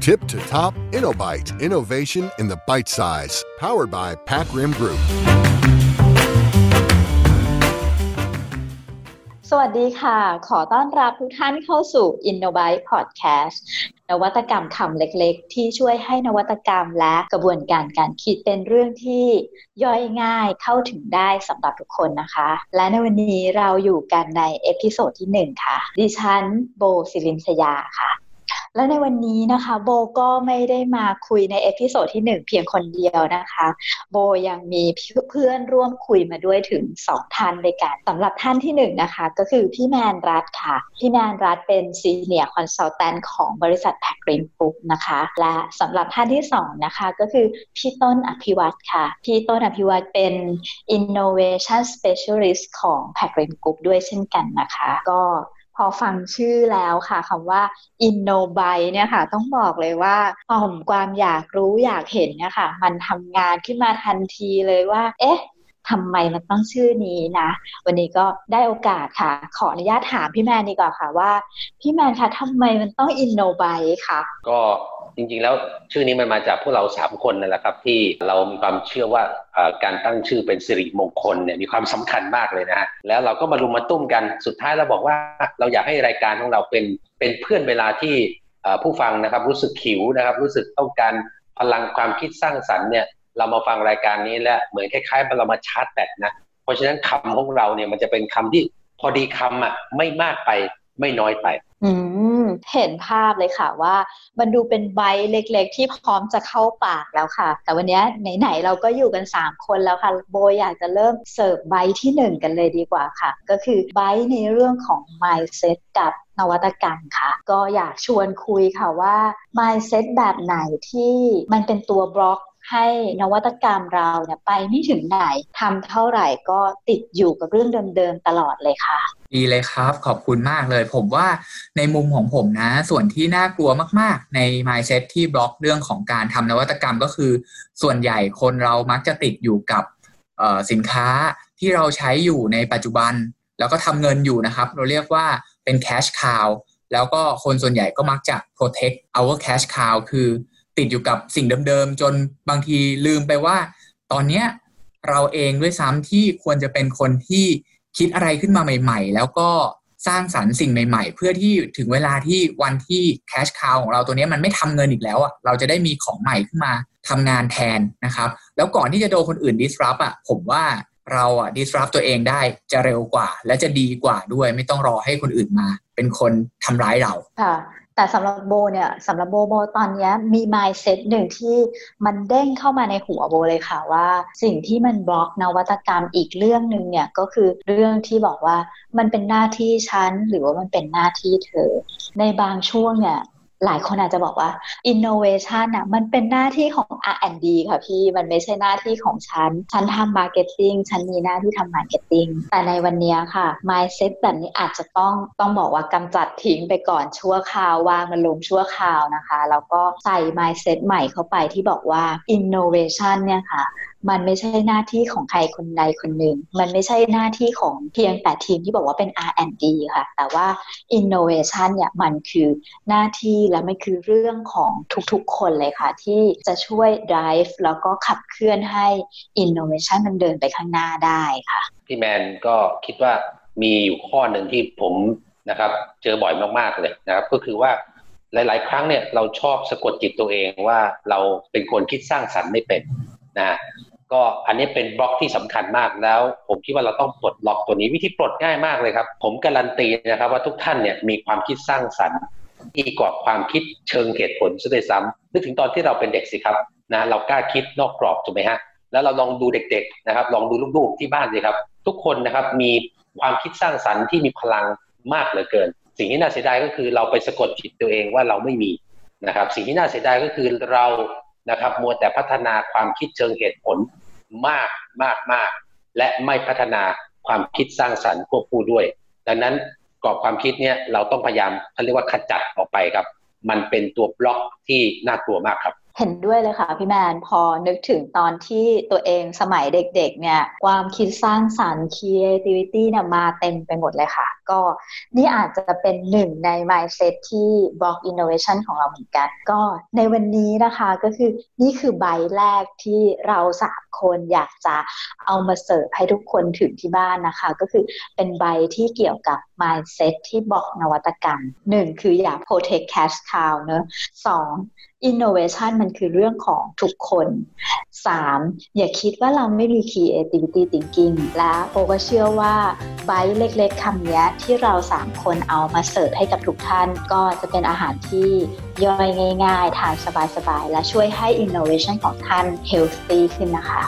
Tip to top InnoBite. Innovation in the bite size. Powered by Pac Rim Group. สวัสดีค่ะ ขอต้อนรับทุกท่านเข้าสู่ InnoBite Podcast นวัตกรรมคำเล็กๆ ที่ช่วยให้นวัตกรรมและกระบวนการการคิดเป็นเรื่องที่ย่อยง่ายเข้าถึงได้สำหรับทุกคนนะคะ และในวันนี้เราอยู่กันใน episode ที่ 1 ค่ะ ดิฉันโบศิรินสยาค่ะ และในวันนี้นะคะ โบก็ไม่ได้มาคุยใน episode ที่1เพียงคนเดียวนะคะ โบยังมีเพื่อนร่วมคุยมาด้วยถึง2ท่านด้วยกันสำหรับท่านที่1นนะคะ ก็คือพี่แมนรัฐค่ะ พี่แมนรัฐเป็น senior consultant ของบริษัท Pac Rim Group นะคะ และสำหรับท่านที่2นะคะ ก็คือพี่ต้นอภิวัตค่ะ พี่ต้นอภิวัตเป็น Innovation Specialist ของ Pac Rim Group ด้วยเช่นกันนะคะ ก็ พอฟังชื่อแล้วค่ะคำว่า Innobite เนี่ยค่ะ ต้องบอกเลยว่าต่อมความอยากรู้อยากเห็นเนี่ยค่ะ มันทำงานขึ้นมาทันทีเลยว่า เอ๊ะ ทำไมมันต้องชื่อนี้นะ วันนี้ก็ได้โอกาสค่ะ ขออนุญาตถามพี่แมนดีกว่าค่ะว่า พี่แมนคะทำไมมันต้อง Innobite คะก็จริงๆแล้วชื่อนี้มันมาจากพวกเราสามคนนั่นแหละครับ ที่เรามีความเชื่อว่าการตั้งชื่อเป็นสิริมงคลเนี่ยมีความสำคัญมากเลยนะฮะแล้วเราก็มารุมมาตุ้มกันสุดท้ายเราบอกว่าเราอยากให้รายการของเราเป็นเป็นเพื่อนเวลาที่ผู้ฟังนะครับรู้สึกขิวนะครับ รู้สึกต้องการพลังความคิดสร้างสรรค์เนี่ย เรามาฟังรายการนี้และเหมือนคล้ายๆเรามาชาร์จแบตนะเพราะฉะนั้นคำของเราเนี่ยมันจะเป็นคำที่พอดีคำอะไม่มากไปไม่น้อยไป อืมเห็นภาพเลยค่ะว่า มันดูเป็นใบเล็กๆ ที่พร้อมจะเข้าปากแล้วค่ะ แต่วันนี้ไหนๆเราก็อยู่กัน 3 คนแล้วค่ะ โบอยากจะเริ่มเสิร์ฟใบที่ 1 กันเลยดีกว่าค่ะ ก็คือใบในเรื่องของ mindset กับนวัตกรรมค่ะ ก็อยากชวนคุยค่ะว่า mindset แบบไหนที่มันเป็นตัวบล็อก ให้นวัตกรรมเราเนี่ยไปไม่ถึงไหนทำเท่าไหร่ก็ติดอยู่กับเรื่องเดิมๆตลอดเลยค่ะ ดีเลยครับขอบคุณมากเลย ผมว่าในมุมของผมนะ ส่วนที่น่ากลัวมากๆ ใน mindset ที่บล็อกเรื่องของการทำนวัตกรรมก็คือ ส่วนใหญ่คนเรามักจะติดอยู่กับสินค้าที่เราใช้อยู่ในปัจจุบัน แล้วก็ทำเงินอยู่นะครับ เราเรียกว่าเป็น cash cow แล้วก็คนส่วนใหญ่ก็มักจะ protect our cash cow คือ ติดอยู่กับสิ่งเดิมๆ จนบางทีลืมไปว่า ตอนเนี้ยเราเองด้วยซ้ำที่ควรจะเป็นคนที่คิดอะไรขึ้นมาใหม่ ๆ แล้วก็สร้างสารรค์สิ่งใหม่ ๆ เพื่อที่ถึงเวลาที่วันที่แคชคาวของเราตัวนี้มันไม่ทำเงินอีกแล้วอะเราจะได้มีของใหม่ขึ้นมาทำงานแทนนะครับ แล้วก่อนที่จะโดนคนอื่น disrupt อะผมว่าเราอะ disrupt ตัวเองได้จะเร็วกว่า และจะดีกว่าด้วยไม่ต้องรอให้คนอื่นมา เป็นคนทำร้ายเราค่ะ แต่สำหรับโบเนี่ยสำหรับโบโบตอนนี้มี mindset หนึ่งที่มันเด้งเข้ามาในหัวโบเลยค่ะว่า สิ่งที่มันบล็อกนวัตกรรมอีกเรื่องหนึ่งเนี่ยก็คือเรื่องที่บอกว่ามันเป็นหน้าที่ฉันหรือว่ามันเป็นหน้าที่เธอ ในบางช่วงเนี่ย หลายคนอาจจะบอกว่า innovation อะมันเป็นหน้าที่ของ R&D ค่ะพี่ มันไม่ใช่หน้าที่ของฉัน ฉันทำ marketing ฉันมีหน้าที่ทำ marketing แต่ในวันนี้ค่ะ mindset แบบนี้อาจจะต้องต้องบอกว่ากำจัดทิ้งไปก่อนชั่วคราววางมันลงชั่วคราวนะคะ แล้วก็ใส่ mindset ใหม่เข้าไปที่บอกว่า innovation เนี่ยค่ะ มันไม่ใช่หน้าที่ของใครคนใดคนหนึ่ง มันไม่ใช่หน้าที่ของเพียงแต่ทีมที่บอกว่าเป็น R&D ค่ะ แต่ว่า innovation เนี่ยมันคือหน้าที่และมันคือเรื่องของทุกๆคนเลยค่ะ ที่จะช่วย drive แล้วก็ขับเคลื่อนให้ innovation มันเดินไปข้างหน้าได้ค่ะ พี่แมนก็คิดว่ามีอยู่ข้อหนึ่งที่ผมนะครับเจอบ่อยมากๆเลยนะครับ ก็คือว่าหลาย ๆ ครั้งเนี่ยเราชอบสะกดจิตตัวเองว่าเราเป็นคนคิดสร้างสรรค์ไม่เป็นนะ ก็อันนี้เป็นบล็อกที่สำคัญมากแล้ว ผมคิดว่าเราต้องปลดล็อกตัวนี้ วิธีปลดง่ายมากเลยครับ ผมการันตีนะครับว่าทุกท่านเนี่ยมีความคิดสร้างสรรค์ดีกว่าความคิดเชิงเหตุผลซะด้วยซ้ำนึกถึงตอนที่เราเป็นเด็กสิครับนะเรากล้าคิดนอกกรอบถูกไหมฮะแล้วเราลองดูเด็กๆนะครับ ลองดูลูกๆที่บ้านสิครับ ทุกคนนะครับมีความคิดสร้างสรรค์ที่มีพลังมากเหลือเกิน สิ่งที่น่าเสียดายก็คือเราไปสะกดจิตตัวเองว่าเราไม่มีนะครับ สิ่งที่น่าเสียดายก็คือเรา นะครับมัวแต่พัฒนาความคิดเชิงเหตุผลมากมากมากและไม่พัฒนาความคิดสร้างสรรค์ควบคู่ด้วย ดังนั้นกรอบความคิดเนี่ยเราต้องพยายามเขาเรียกว่าขจัดออกไปครับ มันเป็นตัวบล็อกที่น่ากลัวมากครับ เห็นด้วยเลยค่ะพี่แมนพอนึกถึงตอนที่ตัวเองสมัยเด็กๆเนี่ยความคิดสร้างสรรค์ creativity เนี่ยมาเต็มไปหมดเลยค่ะ ก็นี่อาจจะเป็นหนึ่งใน mindset ที่ block innovation ของเราเหมือนกัน ก็ในวันนี้นะคะก็คือนี่คือใบแรกที่เราสามคนอยากจะเอามาเสิร์ฟให้ทุกคนถึงที่บ้านนะคะ ก็คือเป็นใบที่เกี่ยวกับ mindset ที่บอกนวัตกรรมหนึ่งคืออย่า protect cash cow เนอะสอง innovation มันคือเรื่องของทุกคน 3. อย่าคิดว่าเราไม่มี creativity thinking และโอก็เชื่อว่าไบต์เล็กๆคำนี้ที่เราสามคนเอามาเสิร์ฟให้กับทุกท่าน ก็จะเป็นอาหารที่ย่อยง่ายๆ ทานสบายๆ และช่วยให้ innovation ของท่าน healthy ขึ้นนะคะ